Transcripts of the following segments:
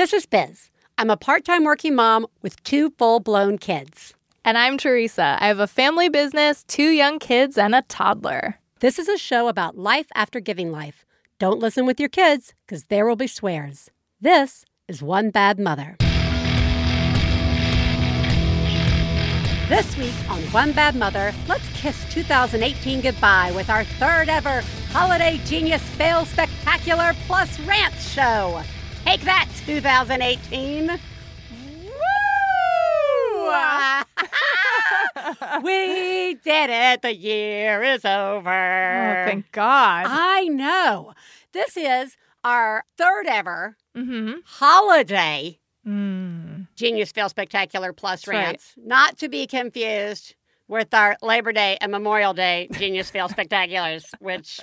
This is Biz. I'm a part time working mom with two full blown kids. And I'm Theresa. I have a family business, two young kids, and a toddler. This is a show about life after giving life. Don't listen with your kids, because there will be swears. This is One Bad Mother. This week on One Bad Mother, let's kiss 2018 goodbye with our third ever Holiday Genius Fail Spectacular Plus Rant Show. Take that, 2018. Woo! we did it. The year is over. Oh, thank God. I know. This is our third ever mm-hmm. holiday Mm. Genius Fail Spectacular Plus That's right. rants. Not to be confused with our Labor Day and Memorial Day Genius Fail Spectaculars, which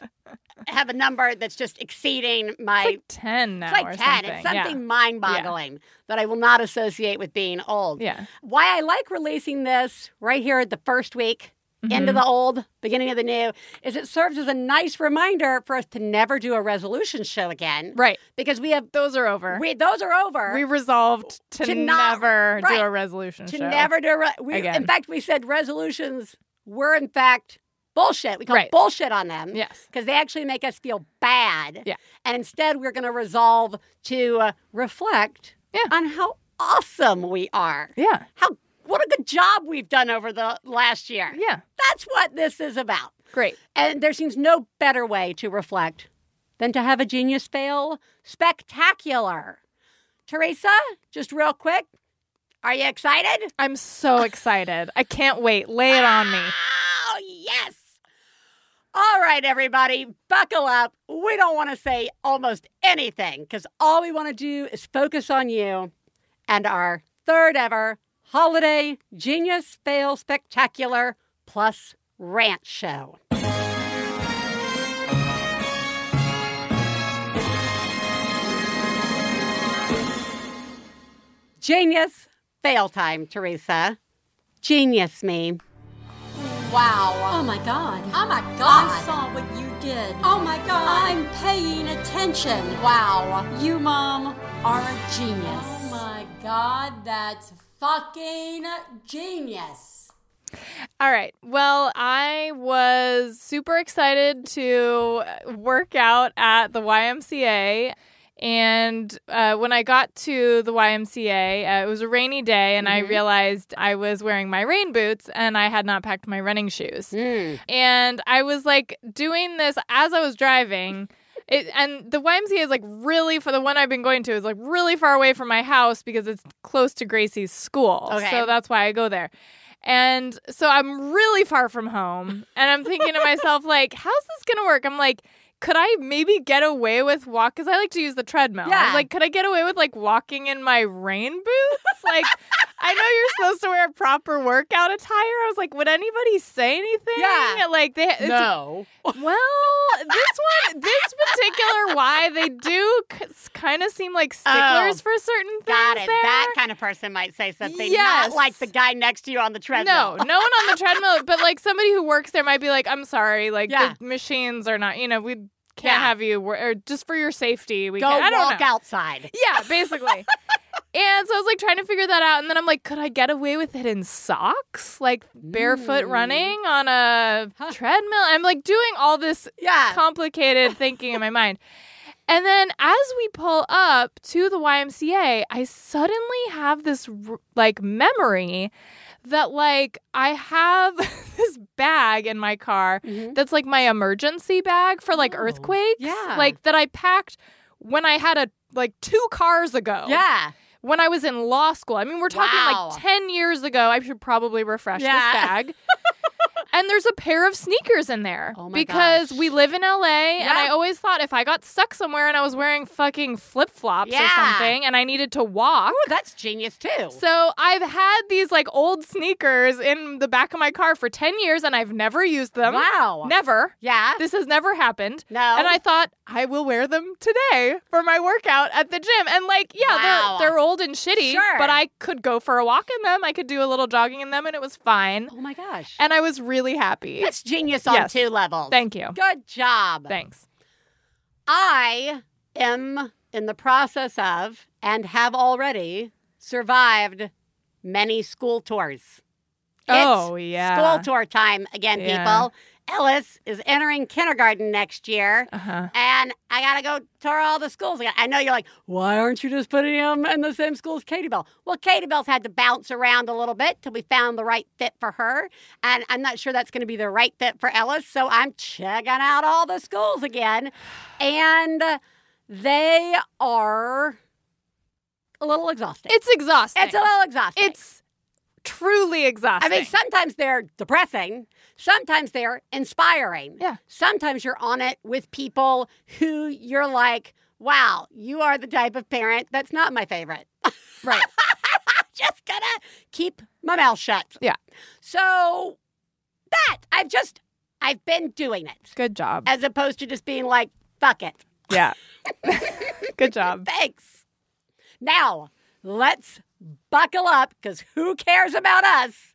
have a number that's just exceeding my. Like 10 now it's like or 10. something. It's something mind boggling that I will not associate with being old. Yeah. yeah. Why I like releasing this right here at the first week into Mhm. the old, beginning of the new, is it serves as a nice reminder for us to never do a resolution show again. Right. Because we have, Those are over. we, those are over. We resolved to, To not- never right. do a resolution to show. never do a re- we, Again. In fact, we said resolutions were, in fact, bullshit. We call Right. bullshit on them. Yes. Because they actually make us feel bad. Yeah. And instead, we're going to resolve to uh, reflect Yeah. on how awesome we are. Yeah. How what a good job we've done over the last year. Yeah. That's what this is about. Great. And there seems no better way to reflect than to have a genius fail spectacular. Theresa, just real quick, are you excited? I'm so excited. I can't wait. Lay it on me. Oh, yes. Right, everybody, buckle up. We don't want to say almost anything because all we want to do is focus on you and our third ever holiday genius fail spectacular plus rant show. Genius fail time, Theresa. Genius me. Wow. Oh my god. Oh my God. I saw what you did. Oh my god. I'm paying attention. Wow. You, Mom, are a genius. Oh my god, that's fucking genius. All right. Well, I was super excited to work out at the YMCA. And uh, when I got to the YMCA, uh, it was a rainy day, and I realized I was wearing my rain boots and I had not packed my running shoes. Mm. And I was like doing this as I was driving. It, and the YMCA is like really for the one I've been going to is like really far away from my house because it's close to Gracie's school. Okay. So that's why I go there. And so I'm really far from home. And I'm thinking to myself, like, how's this going to work? I'm like, could I maybe get away with walk? Because I like to use the treadmill. Yeah. like, could I get away with like walking in my rain boots? like, I know you're supposed to wear proper workout attire. I was like, would anybody say anything? Yeah. Like, they, it's No. well, this one, this particular Y, they do kind of seem like sticklers Oh, for certain things. Got it. There. That kind of person might say something. Yes. Not like the guy next to you on the treadmill. No, no one on the treadmill, but like somebody who works there might be like, "I'm sorry, like Yeah. the machines are not, you know, we can't Yeah. have you, or just for your safety, we Go can't." Walk outside. Yeah, basically. and so I was like trying to figure that out, and then I'm like, could I get away with it in socks, like barefoot running on a Huh. treadmill? I'm like doing all this Yeah. complicated thinking in my mind. And then as we pull up to the YMCA, I suddenly have this like memory that like I have this bag in my car Mhm. that's like my emergency bag for like Oh, earthquakes. yeah. Like that I packed when I had a like two cars ago. Yeah. When I was in law school. I mean, we're talking Wow. like 10 years ago. I should probably refresh Yeah. this bag. and there's a pair of sneakers in there Oh my because gosh. we live in LA and I always thought if I got stuck somewhere and I was wearing fucking flip-flops or something and I needed to walk Ooh, that's genius too. so I've had these like old sneakers in the back of my car for 10 years and I've never used them. wow. Never. Yeah. This has never happened. no. And I thought I will wear them today for my workout at the gym. And like, yeah, Wow. they're they're old and shitty, Sure. but I could go for a walk in them. I could do a little jogging in them and it was fine. Oh my gosh. And I was really happy. That's genius on Yes. two levels. Thank you. Good job. Thanks. I am in the process of and have already survived many school tours. Oh, yeah. School tour time again, Yeah. people. Ellis is entering kindergarten next year. Uh-huh. And I gotta go tour all the schools again. I know you're like, why aren't you just putting him in the same school as Katie Bell? Well, Katie Bell's had to bounce around a little bit till we found the right fit for her. And I'm not sure that's gonna be the right fit for Ellis. So I'm checking out all the schools again. And they are a little exhausting. It's exhausting. It's a little exhausting. It's truly exhausting. I mean, sometimes they're depressing. Sometimes they're inspiring. Yeah. Sometimes you're on it with people who you're like, wow, you are the type of parent that's not my favorite. right. just gonna keep my mouth shut. Yeah. So that I've just I've been doing it Good job. as opposed to just being like, fuck it. Yeah. Good job. Thanks. Now, let's buckle up because who cares about us?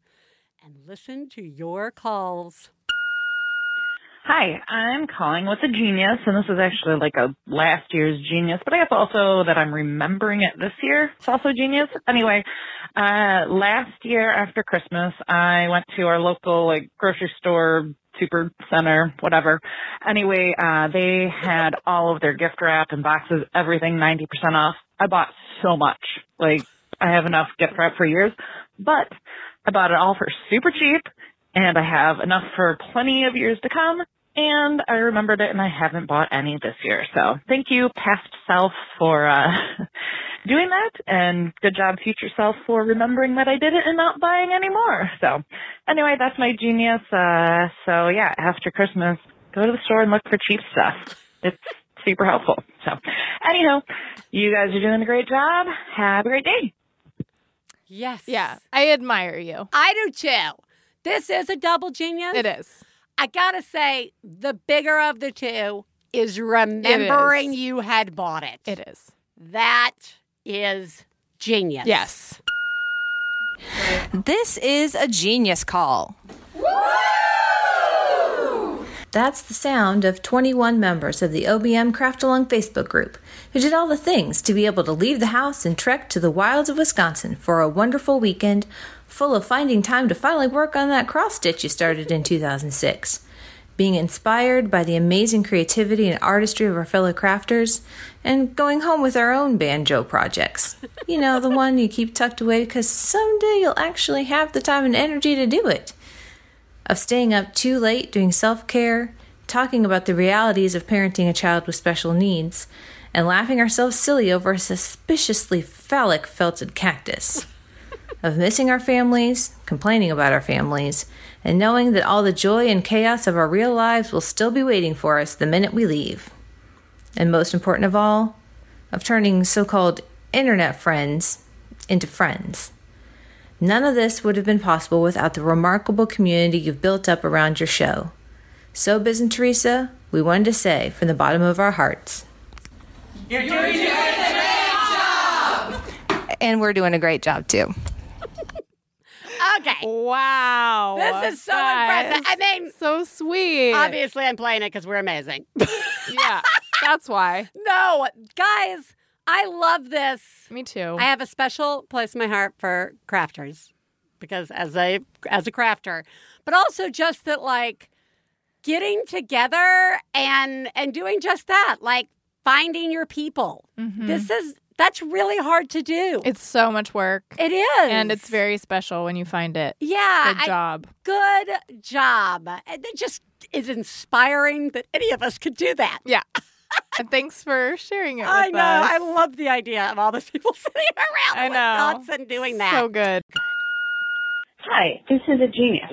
And listen to your calls. Hi, I'm calling with a genius, and this is actually like a last year's genius, but I guess also that I'm remembering it this year. It's also genius. Anyway, uh, last year after Christmas, I went to our local like grocery store, super center, whatever. Anyway, uh, they had all of their gift wrap and boxes, everything 90% off. I bought so much. Like, I have enough gift wrap for years, but I bought it all for super cheap and I have enough for plenty of years to come. And I remembered it, and I haven't bought any this year. So thank you, past self, for uh, doing that, and good job, future self, for remembering that I did it and not buying any more. So anyway, that's my genius. Uh, so yeah, after Christmas, go to the store and look for cheap stuff. It's super helpful. So anyhow, you guys are doing a great job. Have a great day. Yes. Yeah. I admire you. I do too. This is a double genius. It is. I gotta say, the bigger of the two is remembering you had bought it. It is. That is genius. Yes. This is a genius call. That's the sound of 21 members of the OBM Craft Along Facebook group who did all the things to be able to leave the house and trek to the wilds of Wisconsin for a wonderful weekend full of finding time to finally work on that cross stitch you started in 2006. Being inspired by the amazing creativity and artistry of our fellow crafters, and going home with our own banjo projects. You know, the one you keep tucked away because someday you'll actually have the time and energy to do it of staying up too late doing self care, talking about the realities of parenting a child with special needs, and laughing ourselves silly over a suspiciously phallic felted cactus. of missing our families, complaining about our families, and knowing that all the joy and chaos of our real lives will still be waiting for us the minute we leave. And most important of all, of turning so called internet friends into friends. None of this would have been possible without the remarkable community you've built up around your show. So, Biz and Theresa, we wanted to say from the bottom of our hearts. You're doing a great job! And we're doing a great job too. Okay. Wow. This is so Guys, impressive. I mean, so sweet. obviously, I'm playing it because we're amazing. yeah. That's why. no, guys, I love this. Me too. I have a special place in my heart for crafters because as a as a crafter, but also just that like getting together and and doing just that, like finding your people. Mm-hmm. This is that's really hard to do. it's so much work. it is, And it's very special when you find it. yeah. Good I- job. good job. It just is inspiring that any of us could do that. Yeah. And thanks for sharing it with I know. us. I love the idea of all those people sitting around I know. Wisconsin doing that. So good. Hi, this is a genius.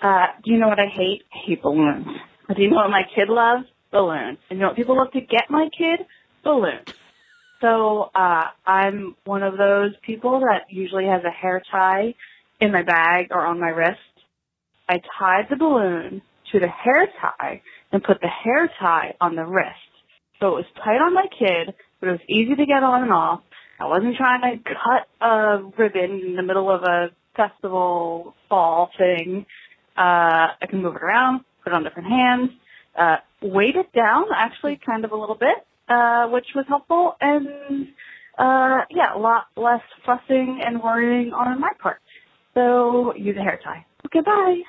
Uh, do you know what I hate? I hate balloons. But do you know what my kid loves? Balloons. And you know what people love to get my kid? Balloons. So uh, I'm one of those people that usually has a hair tie in my bag or on my wrist. I tied the balloon to the hair tie and put the hair tie on the wrist. So it was tight on my kid, but it was easy to get on and off. I wasn't trying to cut a ribbon in the middle of a festival fall thing. Uh, I can move it around, put it on different hands, uh, weight it down actually kind of a little bit, uh, which was helpful, and uh, yeah, a lot less fussing and worrying on my part. So use a hair tie. Okay, bye.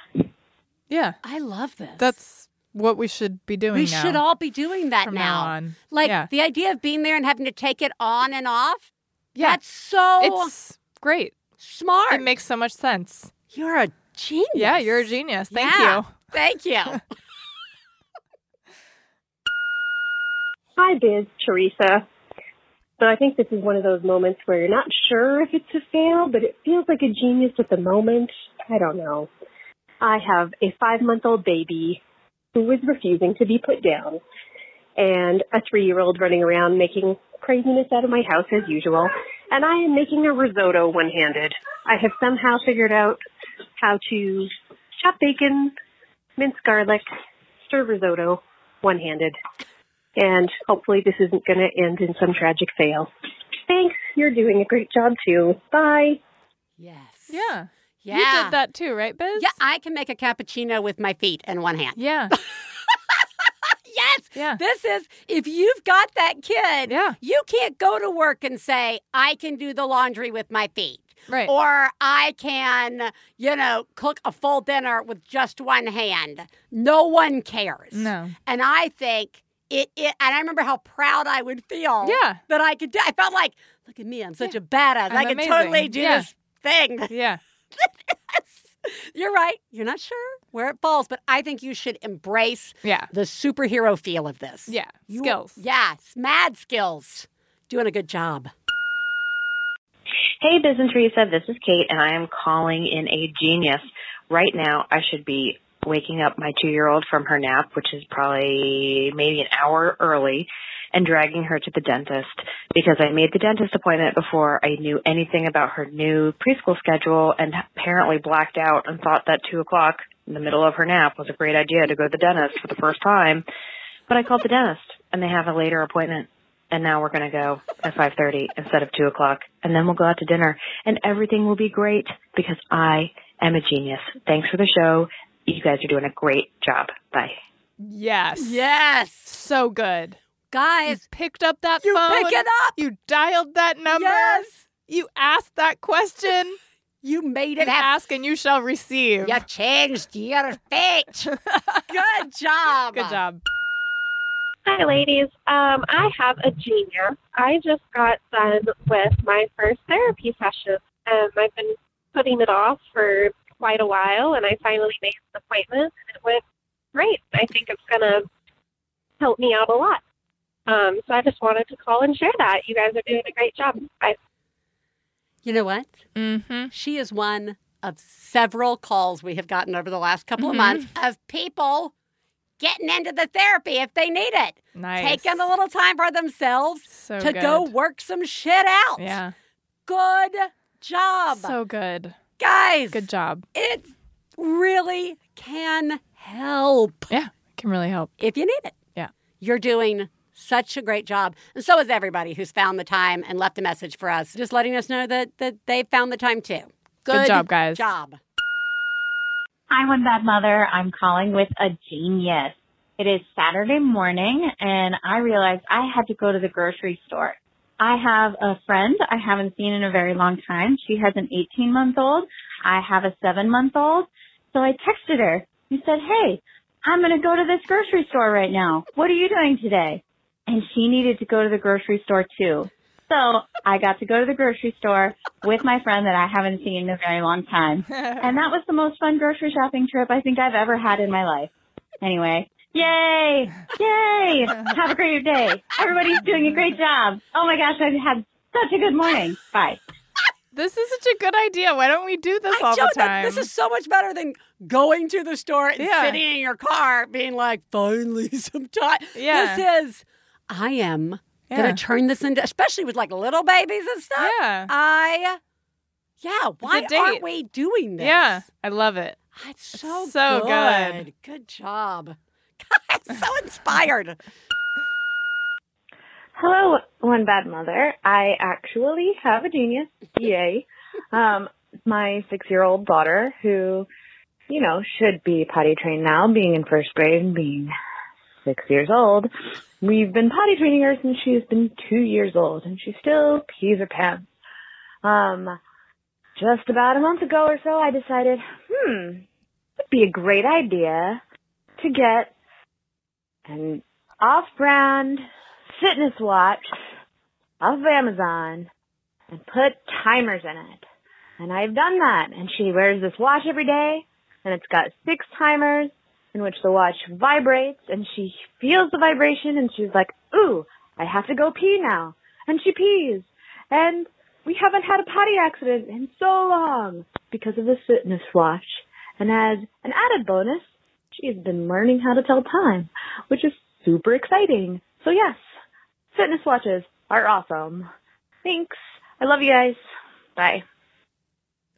Yeah. I love this. That's what we should be doing we now. should all be doing that from now. now on. Like Yeah. the idea of being there and having to take it on and off. Yeah. That's so It's great. smart. It makes so much sense. you're a genius. Yeah, you're a genius. Thank Yeah. you. Thank you. Hi, Biz, Theresa. So I think this is one of those moments where you're not sure if it's a fail, but it feels like a genius at the moment. I don't know. I have a five month old baby who was refusing to be put down, and a three year old running around making craziness out of my house as usual. And I am making a risotto one handed. I have somehow figured out how to chop bacon, mince garlic, stir risotto one handed. And hopefully this isn't going to end in some tragic fail. Thanks. You're doing a great job too. Bye. yes. Yeah. Yeah. You did that too, right, Biz? Yeah, I can make a cappuccino with my feet and one hand. Yeah. Yes. Yeah. This is if you've got that kid, Yeah. you can't go to work and say, I can do the laundry with my feet. Right. Or I can, you know, cook a full dinner with just one hand. No one cares. No. And I think it, it and I remember how proud I would feel Yeah. that I could do I felt like, look at me, I'm such a badass. I'm I could amazing. totally do Yeah. this thing. Yeah. You're right. You're not sure where it falls, but I think you should embrace Yeah. the superhero feel of this. Yeah. You- Skills. Yes, mad skills. Doing a good job. Hey, Biz and Theresa, this is Kate, and I am calling in a genius. Right now, I should be waking up my two year old from her nap, which is probably maybe an hour early, and dragging her to the dentist because I made the dentist appointment before I knew anything about her new preschool schedule and apparently blacked out and thought that two o'clock in the middle of her nap was a great idea to go to the dentist for the first time. But I called the dentist and they have a later appointment and now we're going to go at 5.30 instead of 2 o'clock and then we'll go out to dinner and everything will be great because i am a genius thanks for the show you guys are doing a great job bye Yes. Yes. So good. You Guys, picked up that you phone. pick it up. You dialed that number. Yes. You asked that question. You made it happen. ask and you shall receive. You changed your fate. good job. Good job. Hi, ladies. Um, I have a junior. I just got done with my first therapy session, and I've been putting it off for quite a while, and I finally made an appointment, and it went great. I think it's going to help me out a lot. Um, so I just wanted to call and share that. You guys are doing a great job. Bye. You know what? Mm-hmm. She is one of several calls we have gotten over the last couple of Mhm. months of people getting into the therapy if they need it. Nice. Taking a little time for themselves so to good. go work some shit out. Yeah. Good job. So good. Guys, Good job. it really can help Yeah. Can really help. if you need it. Yeah. You're doing such a great job. And so is everybody who's found the time and left a message for us, just letting us know that, that they found the time too. Good job, guys. job. Hi, One Bad Mother. I'm calling with a genius. It is Saturday morning, and I realized I had to go to the grocery store. I have a friend I haven't seen in a very long time. She has an 18 month old. I have a seven month old. So I texted her and said, Hey, I'm going to go to this grocery store right now. What are you doing today? And she needed to go to the grocery store too. So I got to go to the grocery store with my friend that I haven't seen in a very long time. And that was the most fun grocery shopping trip I think I've ever had in my life. Anyway, yay! Yay! Have a great day. Everybody's doing a great job. Oh my gosh, I've had such a good morning. Bye. This is such a good idea. Why don't we do this I all the don't time? This is so much better than going to the store and Yeah. sitting in your car being like, finally some time. Yeah. This is, I am Yeah. going to turn this into, especially with like little babies and stuff. Yeah. I, yeah, why date. aren't we doing this? Yeah. I love it. It's so, so good. good. Good job. God, so inspired. Hello, one bad mother. I actually have a genius. Yay. Um, my six year old daughter who, you know, should be potty trained now, being in first grade and being six years old. We've been potty training her since she's been two years old, and she still pees her pants. Um, just about a month ago or so, I decided, hmm, it'd be a great idea to get an off-brand fitness watch off of Amazon and put timers in it. And I've done that. And she wears this watch every day, and it's got six timers in which the watch vibrates, and she feels the vibration, and she's like, ooh, I have to go pee now. And she pees. And we haven't had a potty accident in so long because of this fitness watch. And as an added bonus, she's been learning how to tell time, which is super exciting. So yes, fitness watches are awesome. Thanks. I love you guys. Bye.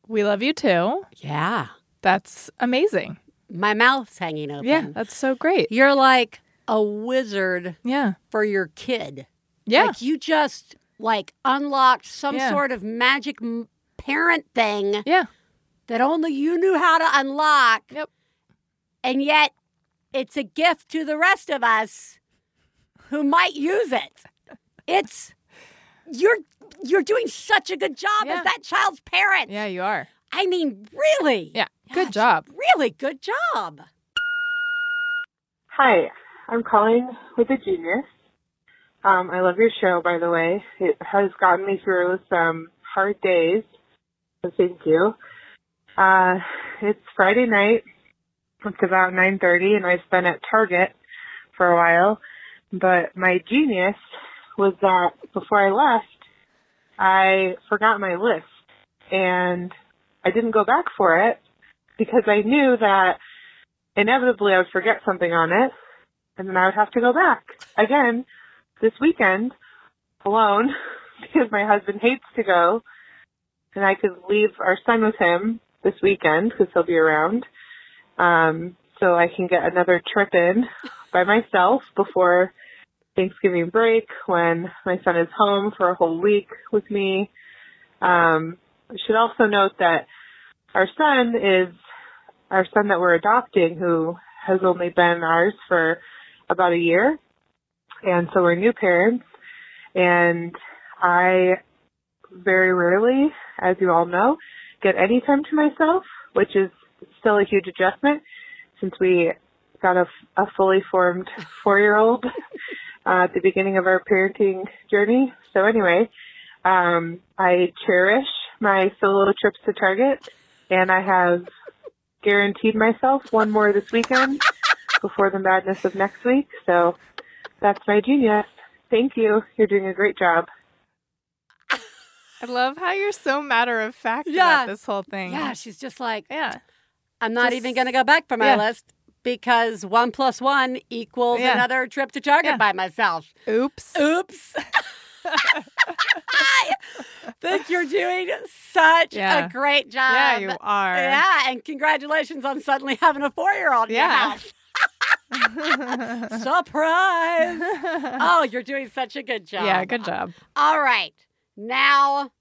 We love you too. Yeah. That's amazing. My mouth's hanging open. Yeah, that's so great. You're like a wizard Yeah. for your kid. Yeah. Like you just like unlocked some Yeah. sort of magic parent thing yeah. that only you knew how to unlock. Yep. And yet it's a gift to the rest of us who might use it. It's you're you're doing such a good job Yeah. as that child's parent. Yeah, you are. I mean, really. Yeah. Good job. Really good job. Hi, I'm calling with a genius. Um, I love your show, by the way. It has gotten me through some hard days, so thank you. Uh, it's Friday night. It's about 9.30, and I've been at Target for a while. But my genius was that before I left, I forgot my list. And I didn't go back for it because I knew that inevitably I would forget something on it, and then I would have to go back again this weekend alone because my husband hates to go, and I could leave our son with him this weekend because he'll be around, um, so I can get another trip in by myself before Thanksgiving break when my son is home for a whole week with me. Um, I should also note that our son is our son that we're adopting who has only been ours for about a year. And so we're new parents and I very rarely, as you all know, get any time to myself, which is still a huge adjustment since we got a, a fully formed four-year-old uh, at the beginning of our parenting journey. So anyway, um, I cherish my solo trips to Target and I have guaranteed myself one more this weekend before the madness of next week. So that's my genius. Thank you. You're doing a great job. I love how you're so matter of fact Yeah. about this whole thing. Yeah, she's just like, Yeah. I'm not Just- even going to go back for my Yeah. list because one plus one equals Yeah. another trip to Target Yeah. by myself. Oops. Oops. I think you're doing such Yeah. a great job. Yeah, you are. Yeah, and congratulations on suddenly having a four year old in your Yeah. house. Surprise! oh, you're doing such a good job. Yeah, good job. All right. Now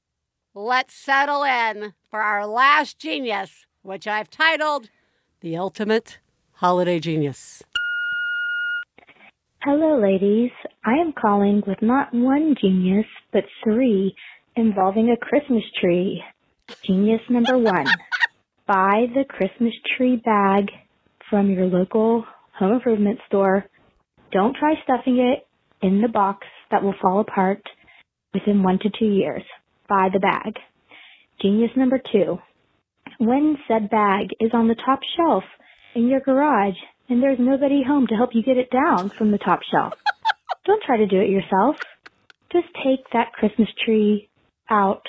let's settle in for our last genius, which I've titled The Ultimate Holiday Genius. Hello, ladies. I am calling with not one genius, but three involving a Christmas tree. Genius number one buy the Christmas tree bag from your local home improvement store. Don't try stuffing it in the box that will fall apart within one to two years. Buy the bag. Genius number two when said bag is on the top shelf in your garage and there's nobody home to help you get it down from the top shelf. Don't try to do it yourself. Just take that Christmas tree out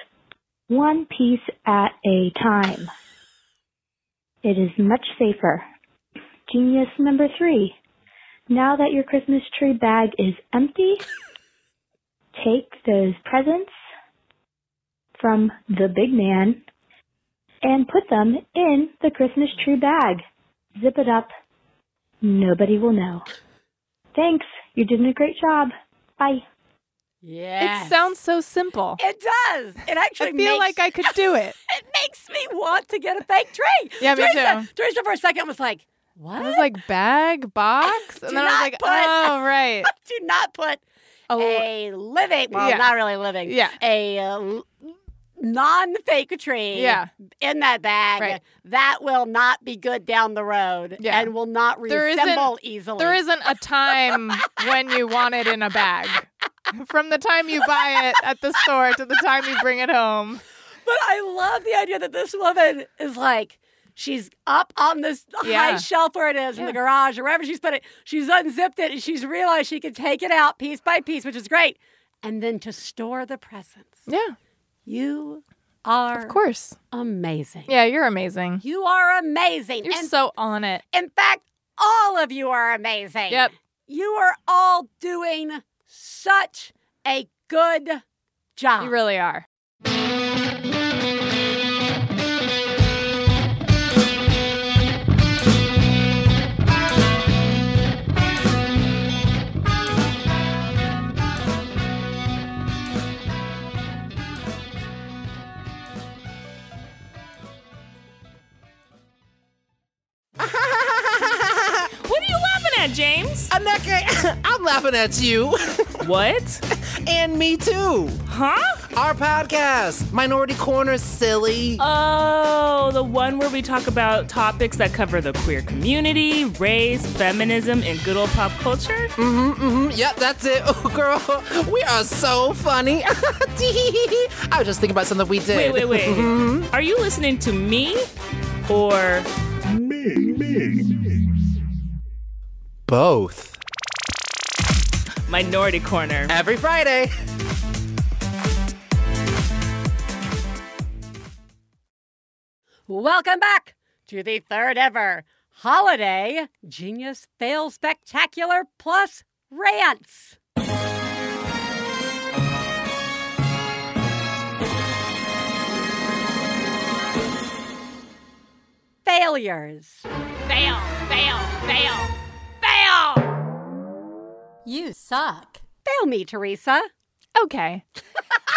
one piece at a time. It is much safer. Genius number three. Now that your Christmas tree bag is empty, take those presents from the big man and put them in the Christmas tree bag. Zip it up. Nobody will know. Thanks. You're doing a great job. Bye. Yeah. It sounds so simple. It does. It actually I feel makes, like I could do it. it makes me want to get a fake tree. Yeah, me Theresa, too. Theresa for a second was like, What? I was like, bag, box? And then I was like, put- oh, right. Do not put A l- a living, well, Yeah. not really living, Yeah. a uh, non-fake tree Yeah. in that bag. Right. That will not be good down the road Yeah. and will not There reassemble easily. There isn't a time when you want it in a bag. From the time you buy it at the store to the time you bring it home. But I love the idea that this woman is like, she's up on this high shelf where it is in the garage or wherever she's put it. She's unzipped it and she's realized she can take it out piece by piece, which is great. And then to store the presents. Yeah. You are Of course. amazing. Yeah, you're amazing. You are amazing. You're and so on it. in fact, all of you are amazing. Yep. You are all doing such a good job. You really are. Are laughing at you. What? and me too. Huh? Our podcast, Minority Corner, silly. Oh, the one where we talk about topics that cover the queer community, race, feminism, and good old pop culture? Mm-hmm, mm-hmm. Yep, that's it. Oh, girl, we are so funny. I was just thinking about something we did. Wait, wait, wait. Mhm. Are you listening to me or me? me. Both. Minority Corner? Every Friday. Welcome back to the third ever Holiday Genius Fail Spectacular Plus Rants. Failures. Fail, fail, fail, fail. You suck. Fail me, Theresa. Okay.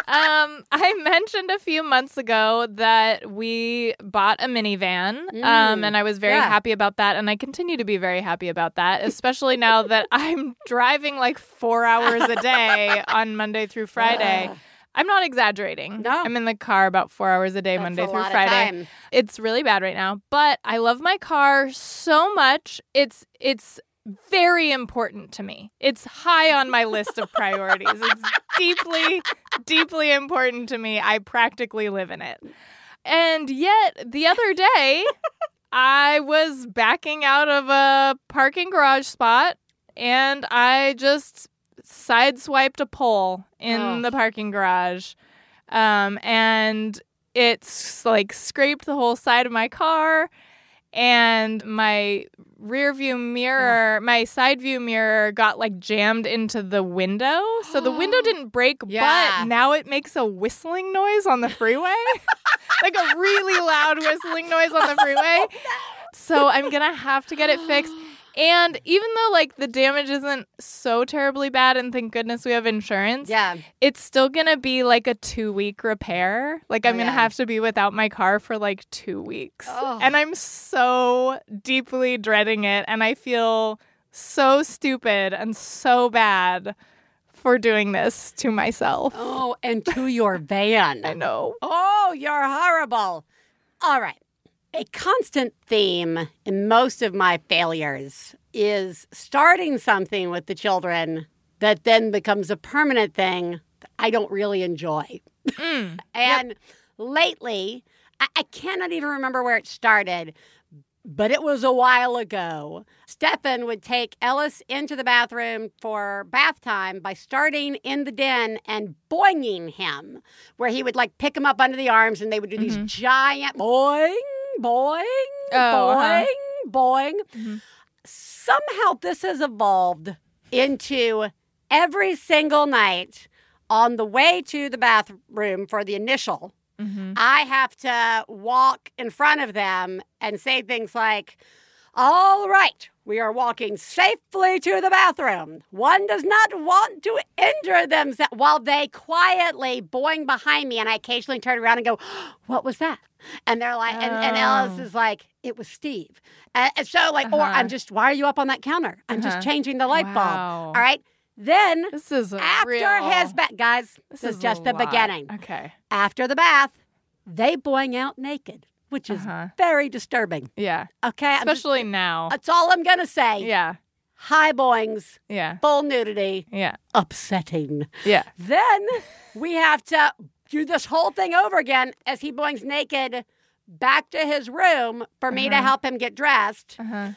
um, I mentioned a few months ago that we bought a minivan, um, Mm, and I was very yeah. happy about that, and I continue to be very happy about that, especially now that I'm driving like four hours a day on Monday through Friday. Ugh. I'm not exaggerating. No. I'm in the car about four hours a day, That's Monday a through lot of Friday. time. It's really bad right now, but I love my car so much. It's it's very important to me. It's high on my list of priorities. It's deeply, deeply important to me. I practically live in it. And yet, the other day, I was backing out of a parking garage spot and I just sideswiped a pole in Ugh. the parking garage. Um, and it's like scraped the whole side of my car and my rear view mirror, my side view mirror got like jammed into the window. So the window didn't break, Yeah. but now it makes a whistling noise on the freeway. like a really loud whistling noise on the freeway. Oh, so I'm going to have to get it fixed. And even though like the damage isn't so terribly bad and thank goodness we have insurance, Yeah. it's still gonna be like a two week repair. Like I'm Oh, gonna yeah. have to be without my car for like two weeks. Oh. And I'm so deeply dreading it. And I feel so stupid and so bad for doing this to myself. Oh, and to your van. I know. Oh, you're horrible. All right. A constant theme in most of my failures is starting something with the children that then becomes a permanent thing that I don't really enjoy. Mm. And lately, I, I cannot even remember where it started, but it was a while ago. Stefan would take Ellis into the bathroom for bath time by starting in the den and boinging him, where he would like pick him up under the arms and they would do these giant boing, boing, Oh, uh-huh. boing, boing. Somehow this has evolved into every single night on the way to the bathroom for the initial I have to walk in front of them and say things like, All right, We are walking safely to the bathroom. One does not want to injure themselves while they quietly boing behind me. And I occasionally turn around and go, What was that? And they're like, and, and Ellis Oh. is like, It was Steve. And and so, like, or Uh-huh. I'm just, Why are you up on that counter? I'm Uh-huh. just changing the light bulb. All right. Then, This is after real- his bath, guys, This this is is just the lot. beginning. Okay. After the bath, they boing out naked, which is Uh-huh. very disturbing. Yeah. Okay. I'm just- Especially now. that's all I'm going to say. Yeah. High boings, Yeah. full nudity, Yeah. upsetting. Yeah. Then we have to do this whole thing over again as he boings naked back to his room for me to Uh-huh. help him get dressed. Uh-huh.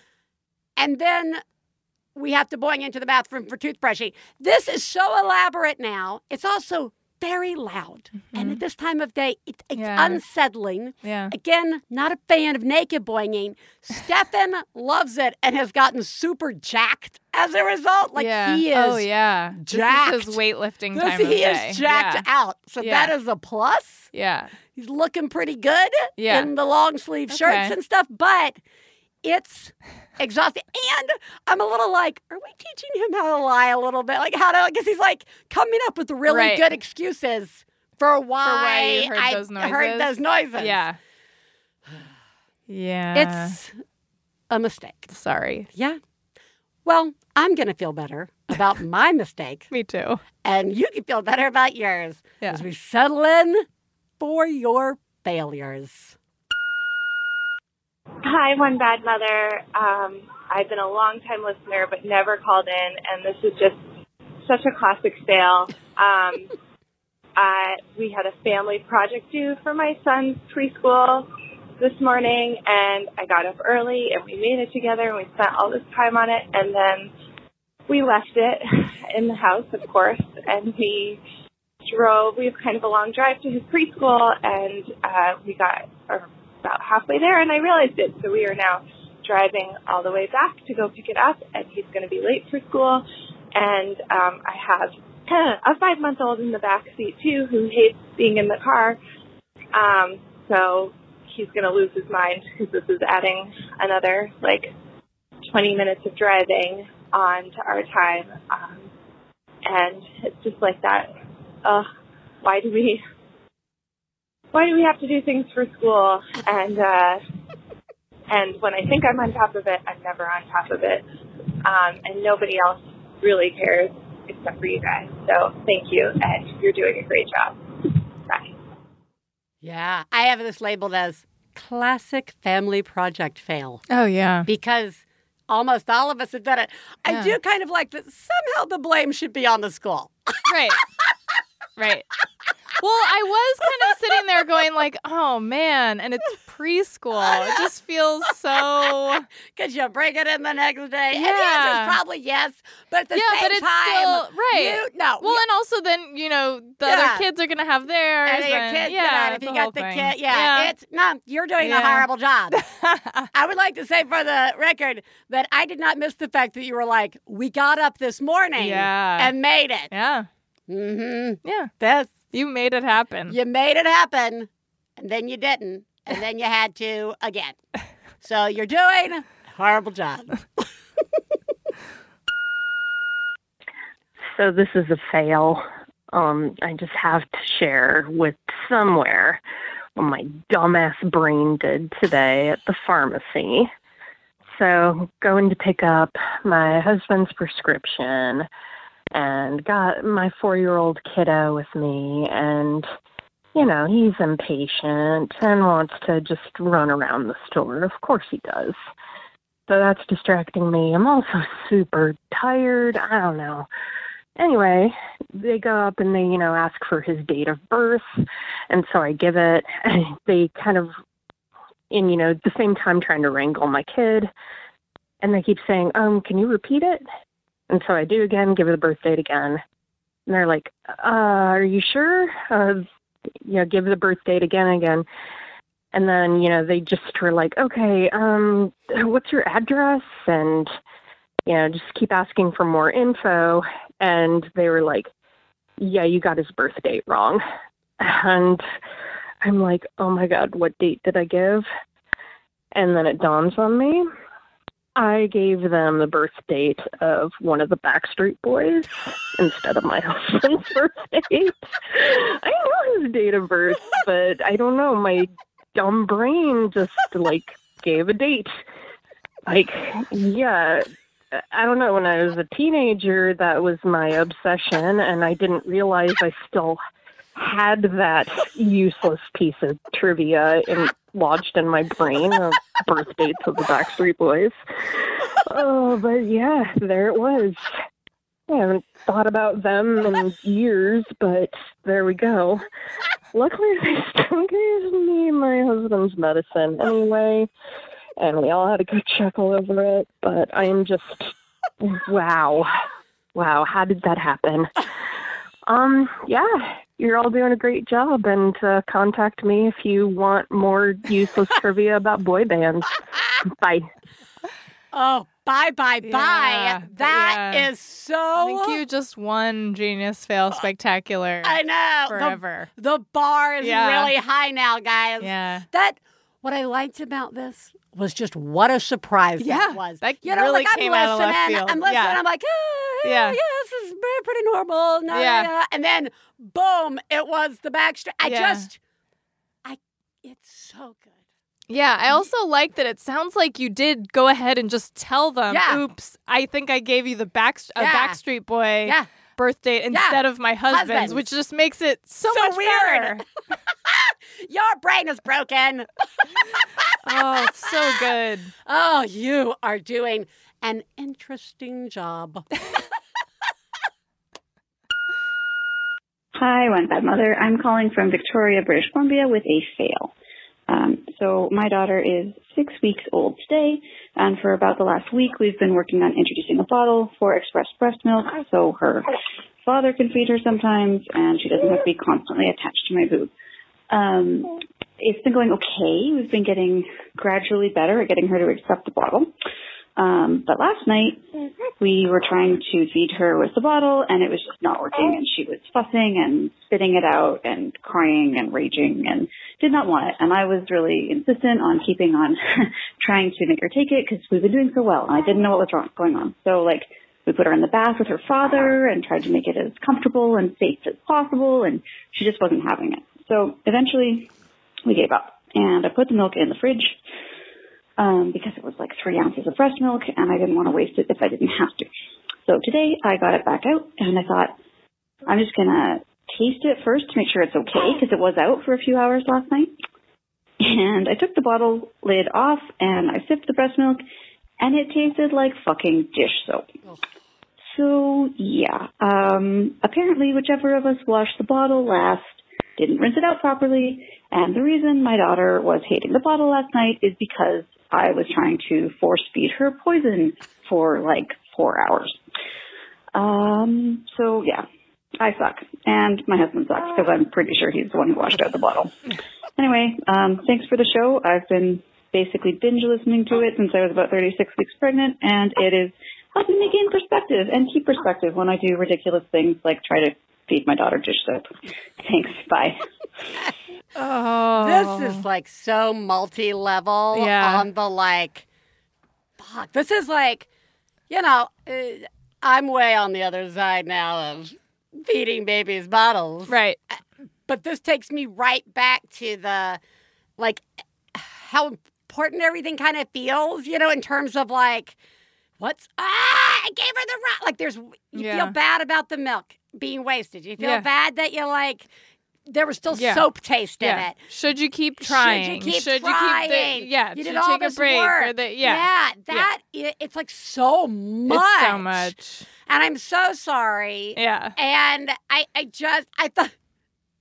And then we have to boing into the bathroom for toothbrushing. This is so elaborate now. It's also very loud. And at this time of day, it, it's Mm-hmm. Yeah. unsettling. Yeah. Again, not a fan of naked boinging. Stefan loves it and has gotten super jacked as a result. Like yeah. he is Oh yeah. jacked. This is his weightlifting This- time of he day. is jacked Yeah. out. So that is a plus. Yeah. He's looking pretty good in the long sleeve shirts and stuff, but it's exhausting. And I'm a little like, are we teaching him how to lie a little bit? Like how to, because he's like coming up with really Right. good excuses for why, why you heard I those heard those noises? noises. Yeah. Yeah. It's a mistake. sorry. Yeah. Well, I'm going to feel better about my mistake. Me too. And you can feel better about yours Yeah. as we settle in for your failures. Hi, One Bad Mother. Um, I've been a long time listener, but never called in, and this is just such a classic fail. Um, I, we had a family project due for my son's preschool this morning, and I got up early, and we made it together, and we spent all this time on it, and then we left it in the house, of course, and we drove. We have kind of a long drive to his preschool, and uh, we got or about halfway there, and I realized it. So we are now driving all the way back to go pick it up, and he's going to be late for school. And um, I have a five-month-old in the back seat too, who hates being in the car. Um, so he's going to lose his mind because this is adding another like 20 minutes of driving on to our time. Um, and it's just like that. Uh, why do we? Why do we have to do things for school? And uh, and when I think I'm on top of it, I'm never on top of it. Um, and nobody else really cares except for you guys. So thank you, and you're doing a great job. Bye. Yeah, I have this labeled as classic family project fail Oh yeah. because almost all of us have done it. I do kind of like that somehow the blame should be on the school. Right. right. Well, I was kind of sitting there going like, "Oh man," and it's preschool. It just feels so Could you break it in the next day? And the Yeah. answer is probably yes, but at the Yeah, same but it's time, still right. You, no, Well, you- and also then you know the Yeah. other kids are gonna have theirs. and your and- kid, yeah, yeah, if you got the thing. kid, yeah, it's no, you're doing a horrible job. I would like to say for the record that I did not miss the fact that you were like, we got up this morning, Yeah. and made it. Yeah. Mm-hmm. Yeah. That's You made it happen. you made it happen, and then you didn't, and then you had to again. So you're doing a horrible job. So this is a fail. Um, I just have to share with somewhere what my dumbass brain did today at the pharmacy. So going to pick up my husband's prescription and got my four year old kiddo with me and you know, he's impatient and wants to just run around the store. Of course he does. So that's distracting me. I'm also super tired. I don't know. Anyway, they go up and they, you know, ask for his date of birth. And so I give it. They kind of, in, you know, the same time trying to wrangle my kid. And they keep saying, um, can you repeat it? And so I do again, give her the birth date again. And they're like, uh, are you sure? Uh, you know, give the birth date again and again. And then, you know, they just were like, okay, um, what's your address? And, you know, just keep asking for more info. And they were like, yeah, you got his birth date wrong. And I'm like, oh my God, what date did I give? And then it dawns on me. I gave them the birth date of one of the Backstreet Boys instead of my husband's birth date. I know his date of birth, but I don't know. My dumb brain just like gave a date. Like, yeah, I don't know. When I was a teenager, that was my obsession, and I didn't realize I still had that useless piece of trivia in, lodged in my brain of birth dates of the Backstreet Boys. Oh, but yeah, there it was. I haven't thought about them in years, but there we go. Luckily, they still gave me my husband's medicine anyway, and we all had a good chuckle over it. But I am just, wow, wow, how did that happen? Um, yeah, you're all doing a great job, and uh, contact me if you want more useless trivia about boy bands. Bye. Oh, bye, bye, Yeah, bye. but That is yeah. so. Thank you just one Genius Fail Spectacular. I know. The- Forever. The, bar is Yeah. really high now, guys. Yeah. That what I liked about this was just what a surprise Yeah, that was. that you know, really like I'm came out of listening, left field. I'm listening, Yeah. I'm like, oh, yeah, Yeah. yeah, this is pretty normal. No, Yeah. yeah. And then boom, it was the backstreet. I Yeah. just, I, it's so good. Yeah, I also like that it sounds like you did go ahead and just tell them, Yeah. oops, I think I gave you the back, a Yeah. Backstreet Boy Yeah. birth date instead of my husband's, Husband's. which just makes it so, So much weird. better. Your brain is broken. oh, it's so good. Oh, you are doing an interesting job. Hi, One Bad Mother. I'm calling from Victoria, British Columbia with a fail. Um, so my daughter is six weeks old today, and for about the last week, we've been working on introducing a bottle for express breast milk, so her father can feed her sometimes, and she doesn't have to be constantly attached to my boob. Um, it's been going okay. We've been getting gradually better at getting her to accept the bottle. Um, but last night we were trying to feed her with the bottle and it was just not working and she was fussing and spitting it out and crying and raging and did not want it. And I was really insistent on keeping on trying to make her take it because we've been doing so well and I didn't know what was wrong, going on. So like we put her in the bath with her father and tried to make it as comfortable and safe as possible and she just wasn't having it. So eventually we gave up and I put the milk in the fridge um, because it was like three ounces of breast milk and I didn't want to waste it if I didn't have to. So today I got it back out and I thought I'm just going to taste it first to make sure it's okay because it was out for a few hours last night. And I took the bottle lid off and I sipped the breast milk and it tasted like fucking dish soap. So yeah, um, apparently whichever of us washed the bottle last didn't rinse it out properly. And the reason my daughter was hating the bottle last night is because I was trying to force feed her poison for like four hours. Um, so yeah, I suck. And my husband sucks because I'm pretty sure he's the one who washed out the bottle. Anyway, um, thanks for the show. I've been basically binge listening to it since I was about 36 weeks pregnant, and it is helping me gain perspective and keep perspective when I do ridiculous things like try to feed my daughter dish soap. Thanks. Bye. Oh. This is like so multi level Yeah. on the like, fuck. This is like, you know, uh, I'm way on the other side now of feeding babies bottles. Right. But this takes me right back to the, like, how important everything kind of feels, you know, in terms of like, what's, ah, I gave her the wrong, like, there's, you Yeah. feel bad about the milk being wasted. You feel Yeah. bad that you like, there was still Yeah. soap taste in Yeah. it. Should you keep trying? Should you keep Should trying? you keep the, yeah? you did all take this a break work. the, yeah. yeah, that i- it's like so much. It's so much. and I'm so sorry. Yeah. And I, I just, I thought,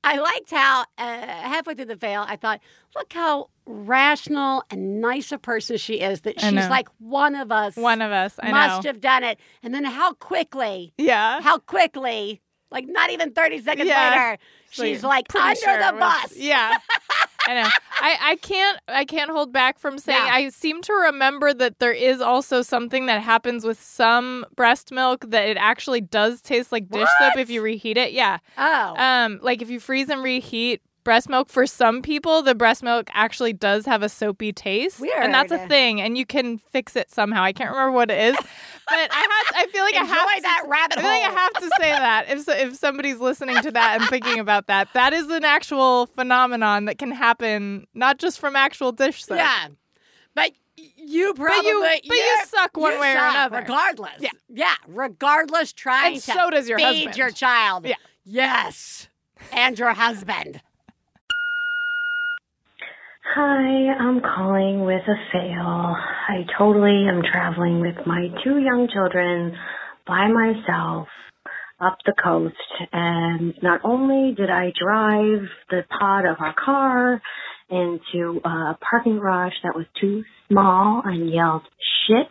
I liked how uh, halfway through the veil, I thought, look how rational and nice a person she is. That she's like one of us. One of us. I must know. have done it. And then how quickly? Yeah. How quickly? Like not even thirty seconds Yeah. later, It's like, she's like under sure the was- bus. Yeah. I know. I, I can't I can't hold back from saying Yeah. I seem to remember that there is also something that happens with some breast milk that it actually does taste like dish soap if you reheat it. Yeah. Oh. Um like if you freeze and reheat breast milk for some people the breast milk actually does have a soapy taste and that's a thing and you can fix it somehow i can't remember what it is but i have i feel like i have Enjoy to, that rabbit i feel like i have to say that if so, if somebody's listening to that and thinking about that that is an actual phenomenon that can happen not just from actual dish soap Yeah. But you But probably you- but you suck one you way or another. Regardless. Yeah. Yeah. Regardless, trying And to so does your feed husband. your child. Yeah. Yes. And your husband. Hi, I'm calling with a fail. I totally am traveling with my two young children by myself up the coast and not only did I drive the pod of our car into a parking garage that was too small and yelled shit,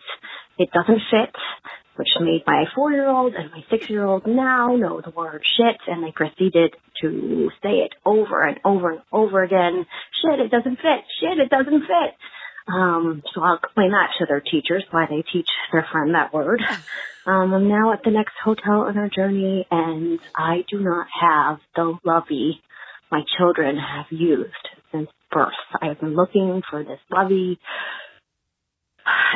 it doesn't fit, which made my four year old and my six year old now know the word shit and they proceeded to say it over and over and over again. Shit, it doesn't fit. Shit, it doesn't fit. Um, so I'll explain that to their teachers why they teach their friend that word. Um, I'm now at the next hotel on our journey and I do not have the lovey my children have used since birth. I have been looking for this lovey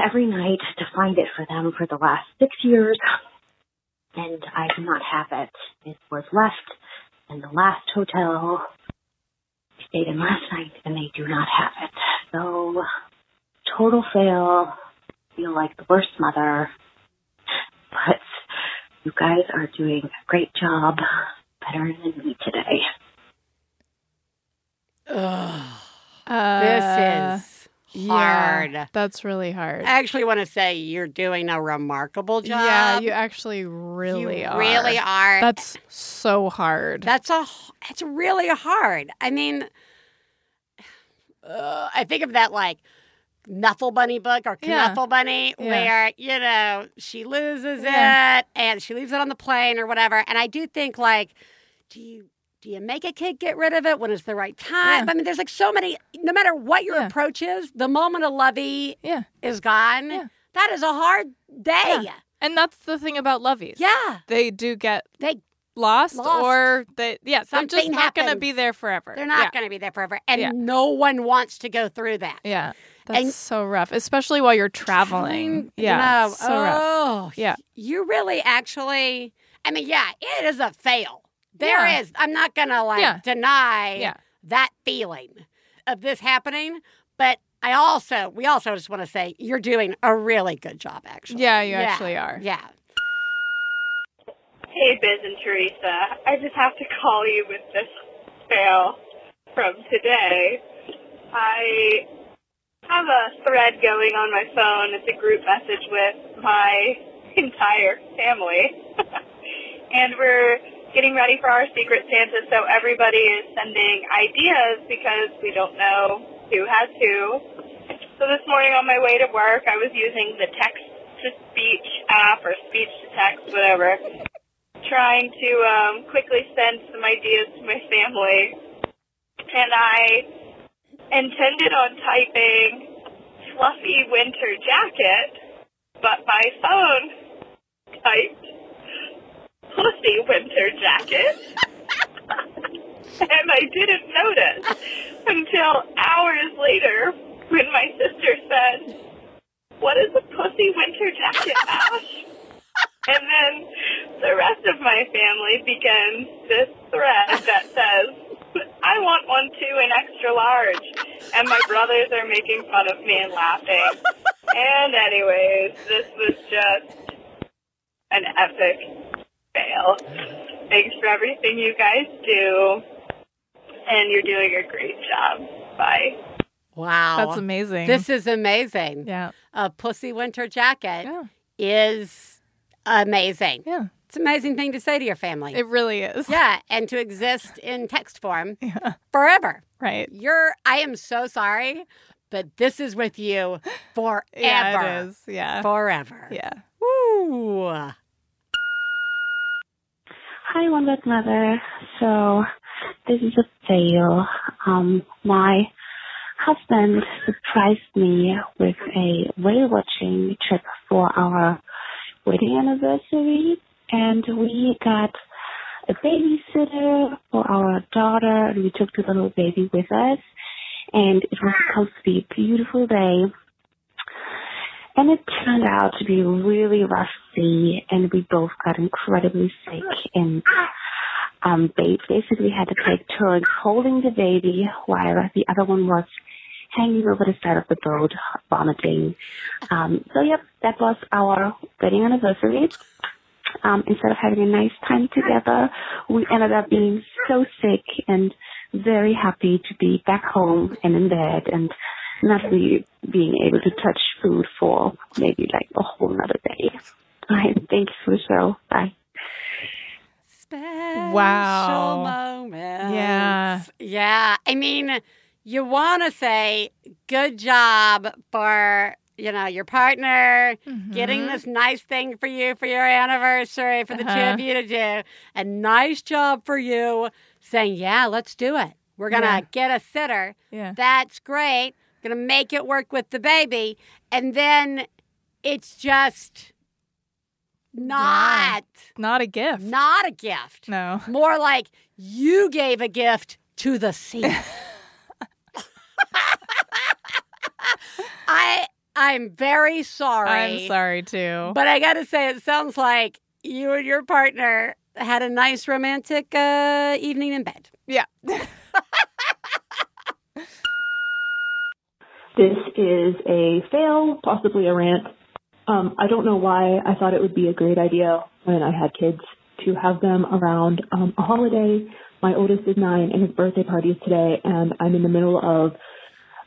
every night to find it for them for the last six years and I do not have it. It was left in the last hotel I stayed in last night and they do not have it. So total fail. Feel like the worst mother. But you guys are doing a great job. Better than me today. Uh, this is yeah, that's really hard I actually want to say you're doing a remarkable job. yeah you actually really You are really are. that's so hard That's a. It's really hard. I mean, uh, I think of that like Knuffle Bunny book or Yeah. Knuffle Bunny, Yeah. where you know she loses Yeah. it and she leaves it on the plane or whatever. And I do think like, do you do you make a kid get rid of it when it's the right time? Yeah. I mean, there's like so many. No matter what your approach is, the moment a lovey yeah. is gone, that is a hard day. Yeah. And that's the thing about loveys. Yeah. They do get they lost, Lost. or they yeah, Something just not going to be there forever. They're not Yeah. going to be there forever, and Yeah. no one wants to go through that. Yeah. That's And- so rough, especially while you're traveling. You Yeah. know, so rough. oh, Yeah. You really actually, I mean, yeah, it is a fail. There is. Yeah. I'm not going to like Yeah. deny Yeah. that feeling of this happening, but I also, we also just want to say you're doing a really good job, actually. Yeah, you actually are. Yeah. Hey, Biz and Theresa. I just have to call you with this fail from today. I have a thread going on my phone. It's a group message with my entire family. and we're getting ready for our Secret Santa, so everybody is sending ideas because we don't know who has who. So this morning on my way to work, I was using the text to speech app or speech to text, whatever trying to um, quickly send some ideas to my family, and I intended on typing fluffy winter jacket, but my phone typed pussy winter jacket. and I didn't notice until hours later when my sister said, What is a pussy winter jacket, Ash? And then the rest of my family begins this thread that says, I want one too in extra large. And my brothers are making fun of me and laughing. And anyways, this was just an epic fail. Thanks for everything you guys do. And you're doing a great job. Bye. Wow. That's amazing. This is amazing. Yeah. A pussy winter jacket is amazing. Yeah. It's an amazing thing to say to your family. It really is. Yeah, and to exist in text form forever. Right. You're I am so sorry, but this is with you forever. Yeah, it is. Yeah. Forever. Yeah. Ooh. Hi, One Bad Mother. So, this is a fail. Um, my husband surprised me with a whale watching trip for our wedding anniversary, and we got a babysitter for our daughter, and we took the little baby with us. And it was supposed to be a beautiful day. And it turned out to be a really rough sea, and we both got incredibly sick. And um, ba- basically had to take turns holding the baby while the other one was hanging over the side of the boat, vomiting. Um, so, yep, that was our wedding anniversary. Um, instead of having a nice time together, we ended up being so sick and very happy to be back home and in bed and not really being able to touch food for maybe like a whole nother day. All right, thank you for the show. Bye. Special Wow. moments. Yeah. Yeah. I mean, you want to say good job for, you know, your partner getting Mhm. this nice thing for you for your anniversary for the two Uh-huh. of you to do. And nice job for you saying, yeah, let's do it. We're going to Yeah. get a sitter. Yeah. That's great. Going to make it work with the baby. And then it's just not Not a gift. not a gift. No. More like you gave a gift to the sea. I I'm very sorry. I'm sorry too. But I got to say it sounds like you and your partner had a nice romantic uh, evening in bed. Yeah. This is a fail, possibly a rant. Um, I don't know why I thought it would be a great idea when I had kids to have them around um, a holiday. My oldest is nine, and his birthday party is today, and I'm in the middle of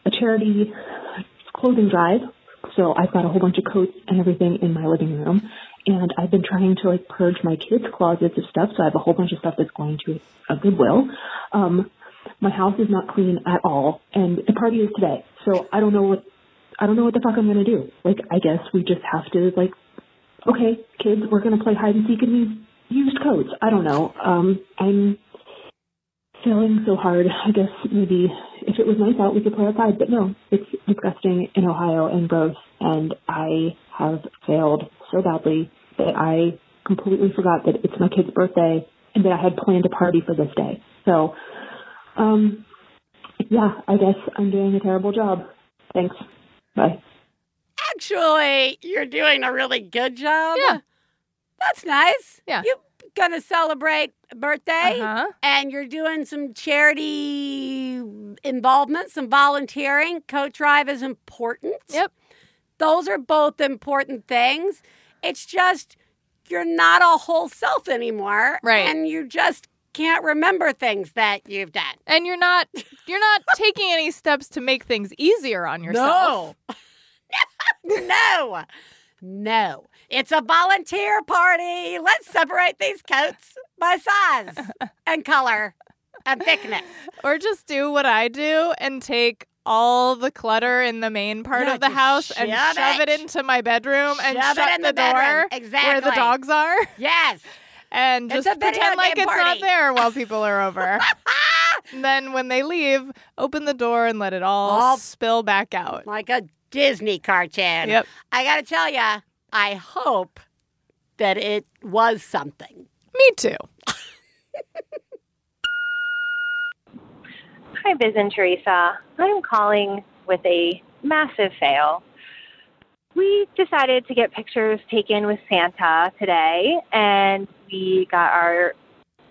a charity clothing drive. So I've got a whole bunch of coats and everything in my living room, and I've been trying to like purge my kids' closets of stuff. So I have a whole bunch of stuff that's going to a Goodwill. Um, my house is not clean at all, and the party is today. So I don't know what I don't know what the fuck I'm gonna do. Like I guess we just have to like, okay, kids, we're gonna play hide and seek in these used coats. I don't know. Um, I'm failing so hard. I guess maybe if it was nice out, we could play outside. But no, it's disgusting in Ohio and gross, and I have failed so badly that I completely forgot that it's my kid's birthday and that I had planned a party for this day. So, um, yeah, I guess I'm doing a terrible job. Thanks. Bye. Actually, you're doing a really good job. Yeah. That's nice. Yeah. You're going to celebrate a birthday Uh-huh. and you're doing some charity involvement, some volunteering. Coach Drive is important. Yep. Those are both important things. It's just you're not a whole self anymore. Right. And you just can't remember things that you've done. And you're not you're not taking any steps to make things easier on yourself. No. no. No. It's a volunteer party. Let's separate these coats by size and color and thickness. Or just do what I do and take all the clutter in the main part of the house and shove shove it. it. into my bedroom and Shove it shut in the, the door where the dogs are. Yes. And just a pretend like game it's not there while people are over. and then when they leave, open the door and let it all All- spill back out. Like a Disney cartoon. Yep. I got to tell you, I hope that it was something. Me too. Hi, Biz and Theresa. I'm calling with a massive fail. We decided to get pictures taken with Santa today, and we got our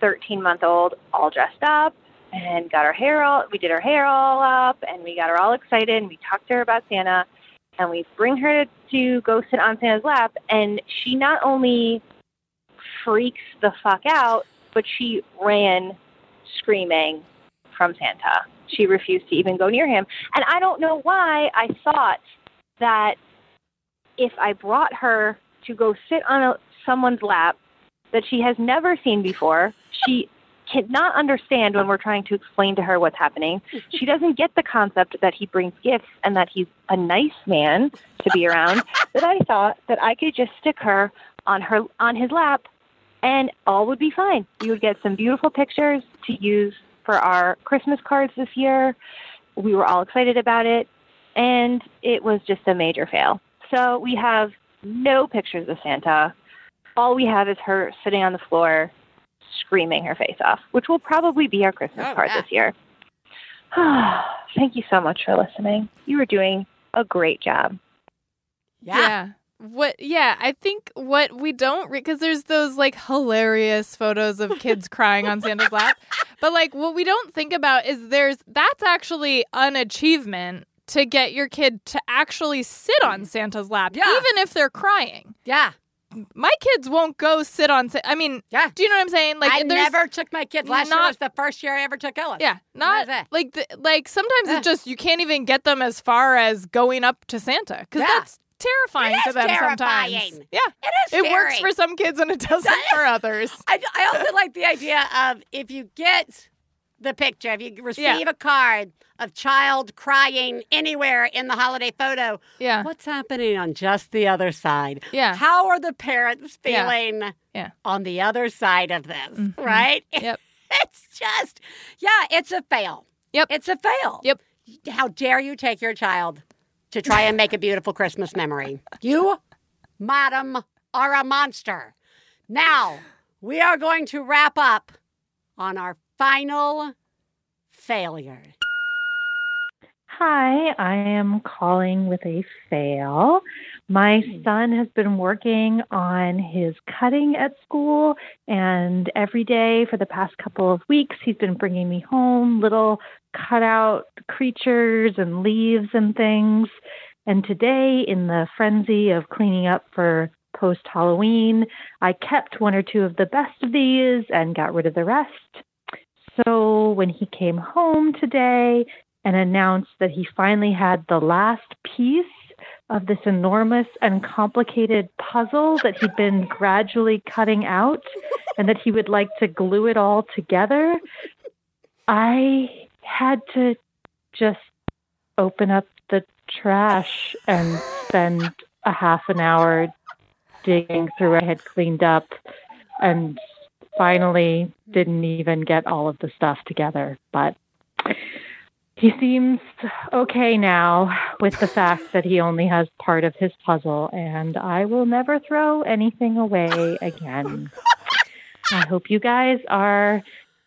13 month old all dressed up and got her hair all, we did her hair all up, and we got her all excited, and we talked to her about Santa, and we bring her to, to go sit on Santa's lap, and she not only freaks the fuck out, but she ran screaming from Santa. She refused to even go near him. And I don't know why I thought that if I brought her to go sit on a, someone's lap that she has never seen before, she cannot understand when we're trying to explain to her what's happening. She doesn't get the concept that he brings gifts and that he's a nice man to be around. that I thought that I could just stick her on her on his lap and all would be fine. We would get some beautiful pictures to use for our Christmas cards this year. We were all excited about it, and it was just a major fail. So we have no pictures of Santa. All we have is her sitting on the floor, screaming her face off, which will probably be our Christmas Oh, card yeah. this year. Thank you so much for listening. You are doing a great job. Yeah. What? Yeah, I think what we don't because there's those like hilarious photos of kids crying on Santa's lap, but like what we don't think about is there's that's actually an achievement to get your kid to actually sit on mm. Santa's lap, Yeah. even if they're crying. Yeah. My kids won't go sit on. Sa- I mean, Yeah. Do you know what I'm saying? Like, I never took my kids. Last year not- was the first year I ever took Ellis. Yeah, not What is it? like the, like sometimes Yeah. it's just you can't even get them as far as going up to Santa because Yeah. that's terrifying to them sometimes. Yeah, It is it works for some kids and it doesn't for others. I, I also like the idea of if you get the picture, if you receive Yeah. a card of child crying anywhere in the holiday photo, Yeah. what's happening on just the other side? Yeah. How are the parents feeling Yeah. on the other side of this? Mhm. Right? Yep. it's just, yeah, it's a fail. Yep. It's a fail. Yep. How dare you take your child to try and make a beautiful Christmas memory? You, madam, are a monster. Now, we are going to wrap up on our final failure. Hi, I am calling with a fail. My hmm. son has been working on his cutting at school, and every day for the past couple of weeks, he's been bringing me home little cutout creatures and leaves and things. And today, in the frenzy of cleaning up for post Halloween, I kept one or two of the best of these and got rid of the rest. So when he came home today and announced that he finally had the last piece of this enormous and complicated puzzle that he'd been gradually cutting out and that he would like to glue it all together, I had to just open up the trash and spend a half an hour digging through what I had cleaned up and finally didn't even get all of the stuff together. But he seems okay now with the fact that he only has part of his puzzle, and I will never throw anything away again. I hope you guys are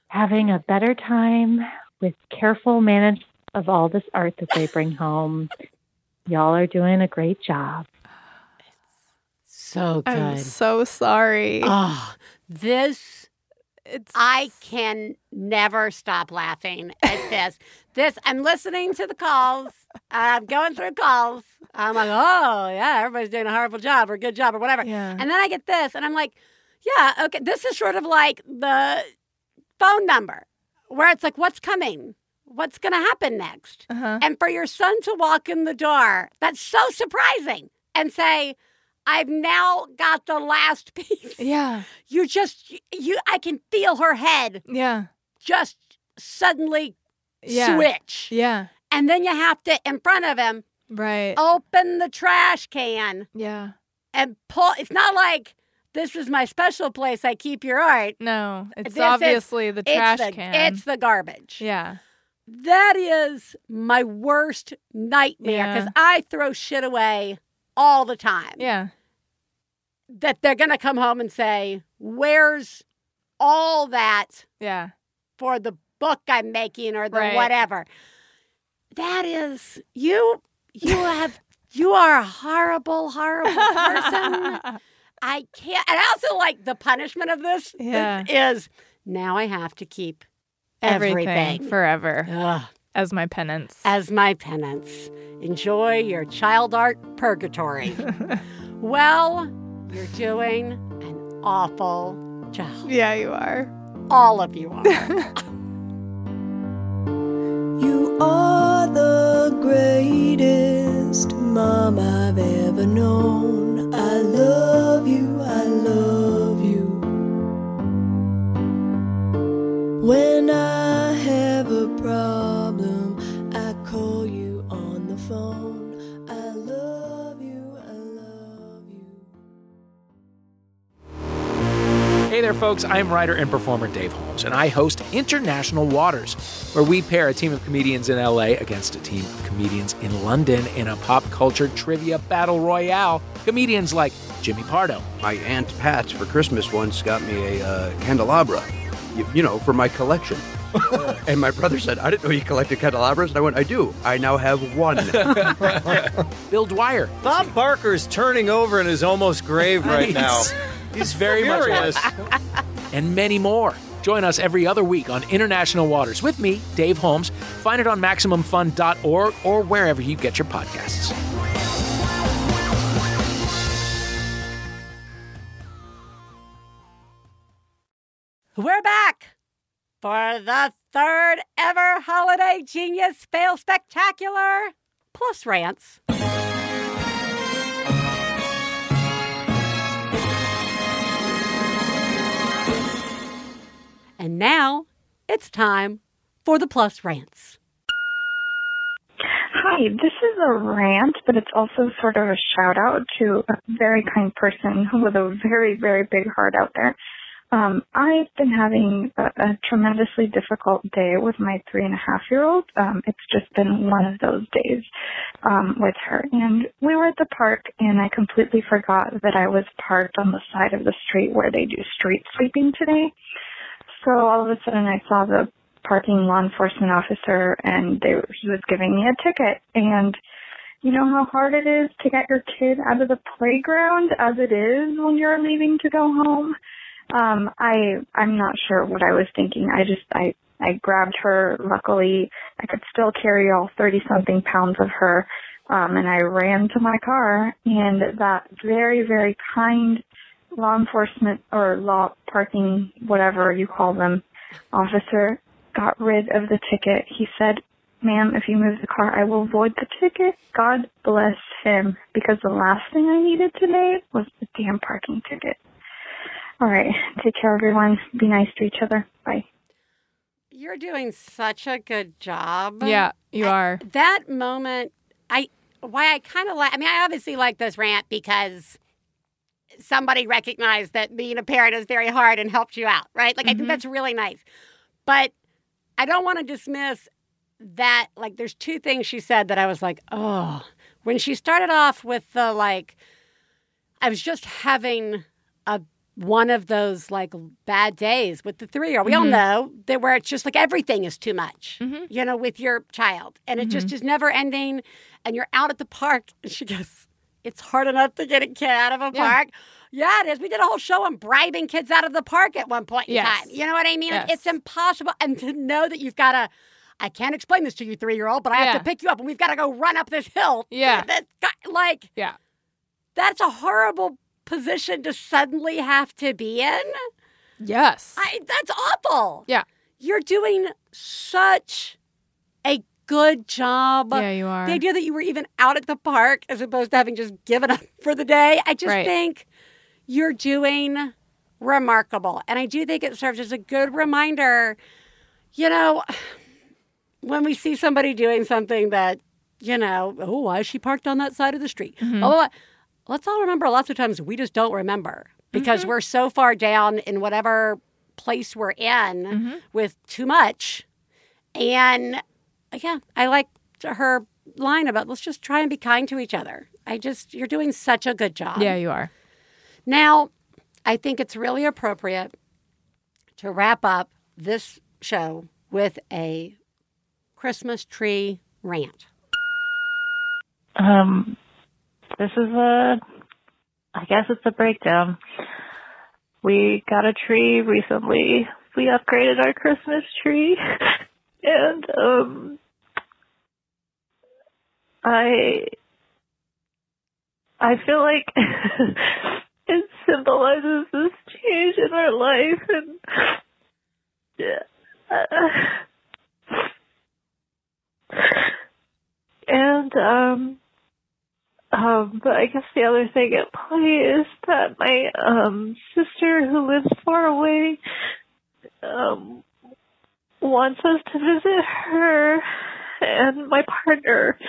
having a better time with careful management of all this art that they bring home. Y'all are doing a great job. So good. I'm so sorry. Oh, this it's I can never stop laughing at this. This I'm listening to the calls. I'm going through calls. I'm like, oh yeah, everybody's doing a horrible job or good job or whatever. Yeah. And then I get this, and I'm like, yeah, okay. This is sort of like the phone number where it's like, what's coming? What's going to happen next? Uh-huh. And for your son to walk in the door, that's so surprising, and say, I've now got the last piece. Yeah. You just you I can feel her head Yeah. just suddenly Yeah. switch. Yeah. And then you have to in front of him Right. open the trash can Yeah. and pull it's not like this is my special place I keep your art. No, it's This is- obviously the it's trash the- can. It's the garbage. yeah. That is my worst nightmare Yeah. because I throw shit away all the time. Yeah. That they're gonna come home and say, Where's all that Yeah. for the book I'm making or the Right. whatever. That is you you have you are a horrible, horrible person. I can't and I also like the punishment of this Yeah. is now I have to keep Everything, everything, forever Ugh. as my penance. as my penance. Enjoy your child art purgatory. well, you're doing an awful job. yeah, you are. All of you are. Are the greatest mom I've ever known. I love you, I love you. When I Hey there, folks. I'm writer and performer Dave Holmes, and I host International Waters, where we pair a team of comedians in LA against a team of comedians in London in a pop culture trivia battle royale. Comedians like Jimmy Pardo. My Aunt Pat for Christmas once got me a uh, candelabra, you, you know, for my collection. and my brother said, I didn't know you collected candelabras. And I went, I do. I now have one. Bill Dwyer. Bob Barker's turning over in his almost grave right now. He's very much much and many more. Join us every other week on International Waters with me, Dave Holmes. Find it on MaximumFun.org or wherever you get your podcasts. We're back for the third ever Holiday Genius Fail Spectacular plus rants. And now it's time for the plus rants. Hi, this is a rant, but it's also sort of a shout out to a very kind person with a very, very big heart out there. Um, I've been having a, a tremendously difficult day with my three and a half year old. Um, it's just been one of those days um, with her. And we were at the park, and I completely forgot that I was parked on the side of the street where they do street sweeping today. So all of a sudden, I saw the parking law enforcement officer, and they he was giving me a ticket. And you know how hard it is to get your kid out of the playground as it is when you're leaving to go home. Um, I I'm not sure what I was thinking. I just I I grabbed her. Luckily, I could still carry all thirty something pounds of her. Um, and I ran to my car, and that very very kind law enforcement or law parking whatever you call them officer got rid of the ticket. He said, "Ma'am, if you move the car, I will void the ticket." God bless him, because the last thing I needed today was the damn parking ticket. All right. Take care, everyone. Be nice to each other. Bye. You're doing such a good job. Yeah, you are. That moment, I why I kind of like. I mean, I obviously like this rant because somebody recognized that being a parent is very hard and helped you out, right? Like I think Mhm. that's really nice. But I don't want to dismiss that. Like, there's two things she said that I was like, oh, when she started off with the like, I was just having a one of those like bad days with the three year old. We all Mhm. know that where it's just like everything is too much, you know, with your child, and it just Mhm. is never ending. And you're out at the park, and she goes, "It's hard enough to get a kid out of a Yeah. park." Yeah, it is. We did a whole show on bribing kids out of the park at one point in Yes. time. You know what I mean? Like, Yes. it's impossible. And to know that you've got to, I can't explain this to you, three year old, but I have to pick you up and we've got to go run up this hill. Yeah. That's like, Yeah. that's a horrible position to suddenly have to be in. Yes. I, that's awful. Yeah. You're doing such a good job. Yeah, you are. The idea that you were even out at the park as opposed to having just given up for the day, I just Right. think you're doing remarkable. And I do think it serves as a good reminder, you know, when we see somebody doing something that, you know, oh, why is she parked on that side of the street? Mhm. Blah, blah, blah. Let's all remember lots of times we just don't remember because Mhm. we're so far down in whatever place we're in Mhm. with too much. And yeah, I like her line about let's just try and be kind to each other. I just, you're doing such a good job. Yeah, you are. Now, I think it's really appropriate to wrap up this show with a Christmas tree rant. Um, this is a, I guess it's a breakdown. We got a tree recently. We upgraded our Christmas tree, and um, I, I feel like it symbolizes this change in our life, and and um, um, but I guess the other thing at play is that my um sister who lives far away um wants us to visit her and my partner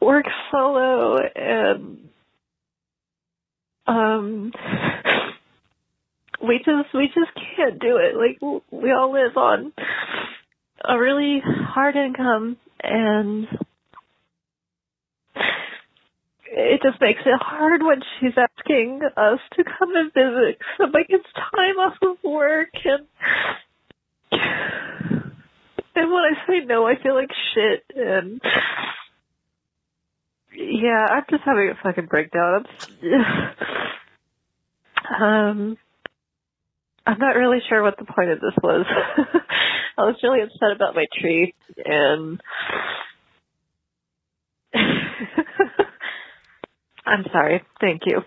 works solo and um we just we just can't do it. Like we all live on a really hard income, and it just makes it hard when she's asking us to come and visit. So like it's time off of work, and and when I say no, I feel like shit, and yeah, I'm just having a fucking breakdown. I'm, um, I'm not really sure what the point of this was. I was really upset about my tree, and I'm sorry. Thank you.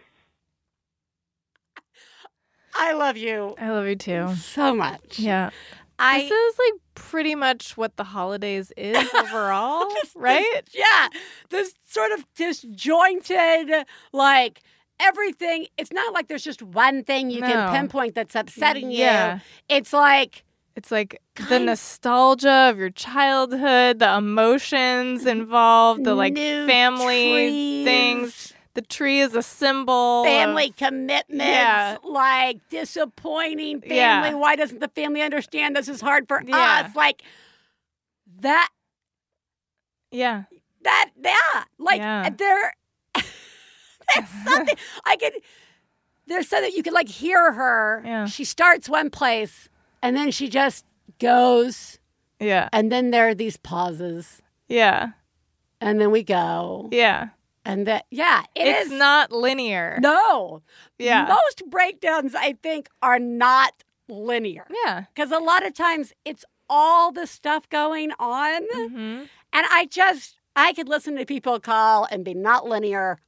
I love you I love you too. so much. Yeah. I this is like pretty much what the holidays is overall, right? yeah, this sort of disjointed, like everything. It's not like there's just one thing you No. can pinpoint that's upsetting Yeah. you. It's like It's like the nostalgia of your childhood, the emotions involved, the like family trees. things. The tree is a symbol. of- family commitments, Yeah. like disappointing family. Yeah. Why doesn't the family understand this is hard for Yeah. us? Like that, yeah. that, yeah. Like Yeah. there, there's something I could. There's something you could like hear her. Yeah. She starts one place and then she just goes, Yeah. and then there are these pauses, Yeah. and then we go, Yeah. And that yeah, it it's is not linear. No. Yeah. Most breakdowns, I think, are not linear. Yeah. Because a lot of times it's all the stuff going on. Mm-hmm. And I just, I could listen to people call and be not linear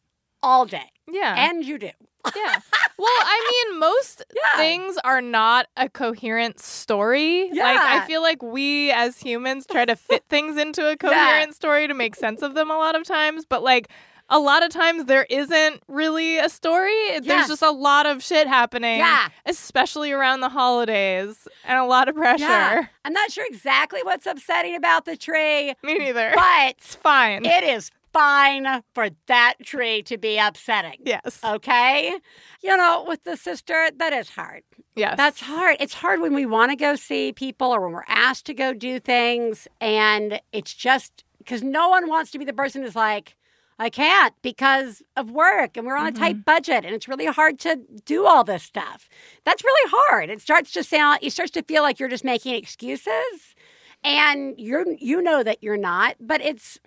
all day. Yeah. And you do. Yeah. Well, I mean, most Yeah. things are not a coherent story. Yeah. Like, I feel like we as humans try to fit things into a coherent story to make sense of them a lot of times. But, like, a lot of times there isn't really a story. Yeah. There's just a lot of shit happening. Yeah. Especially around the holidays and a lot of pressure. Yeah. I'm not sure exactly what's upsetting about the tree, Me neither. but it's fine. it is fine for that tree to be upsetting. yes. Okay? You know, with the sister, that is hard. yes. That's hard. It's hard when we want to go see people or when we're asked to go do things. And it's just because no one wants to be the person who's like, I can't because of work and we're on a tight mm-hmm. budget and it's really hard to do all this stuff. That's really hard. It starts to sound, it starts to feel like you're just making excuses and you're, you know that you're not, but it's,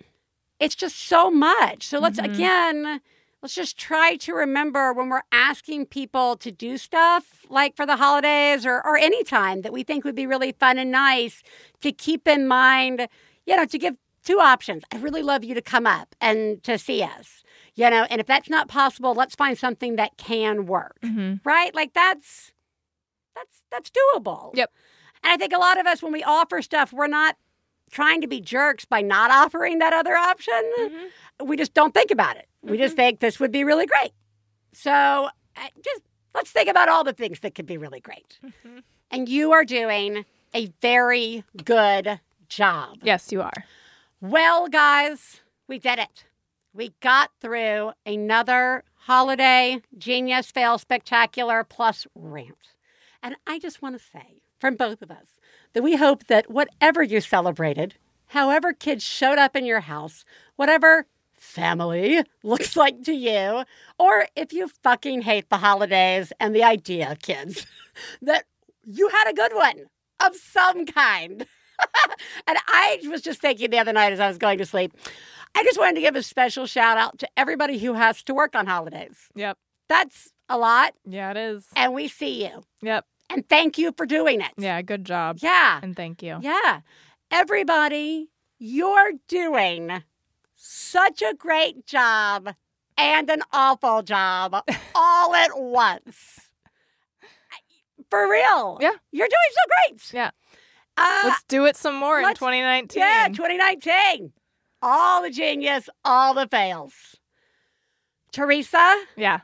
it's just so much. So let's, mm-hmm. again, let's just try to remember when we're asking people to do stuff like for the holidays or, or any time that we think would be really fun and nice to keep in mind, you know, to give two options. I'd really love you to come up and to see us, you know, and if that's not possible, let's find something that can work, Mhm. right? Like that's, that's, that's doable. Yep. And I think a lot of us, when we offer stuff, we're not trying to be jerks by not offering that other option. Mm-hmm. We just don't think about it. We just think this would be really great. So just let's think about all the things that could be really great. Mm-hmm. And you are doing a very good job. Yes, you are. Well, guys, we did it. We got through another holiday genius fail spectacular plus rant. And I just want to say from both of us that we hope that whatever you celebrated, however kids showed up in your house, whatever family looks like to you, or if you fucking hate the holidays and the idea of kids, that you had a good one of some kind. And I was just thinking the other night as I was going to sleep, I just wanted to give a special shout out to everybody who has to work on holidays. Yep. That's a lot, Yeah, it is. and we see you. Yep. And thank you for doing it. Yeah, good job. Yeah. And thank you. Yeah. Everybody, you're doing such a great job and an awful job all at once. For real. Yeah. You're doing so great. Yeah. Uh, Let's do it some more in 2019. yeah, 2019. All the genius, all the fails. Theresa, Yeah.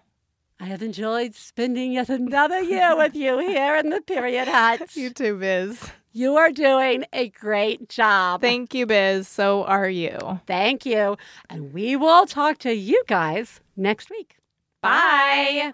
I have enjoyed spending yet another year with you here in the Period Hut. You too, Biz. You are doing a great job. Thank you, Biz. So are you. Thank you. And we will talk to you guys next week. Bye.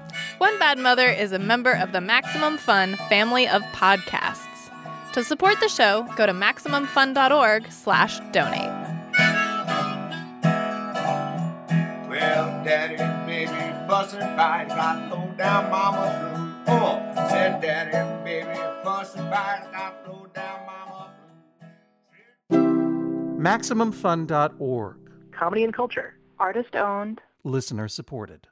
One Bad Mother is a member of the Maximum Fun family of podcasts. To support the show, go to MaximumFun.org slash donate. Well, daddy, baby, bustin' by, got low down mama blues. Oh, said daddy, baby, bustin' by, got low down mama MaximumFun.org. Comedy and culture. Artist owned. Listener supported.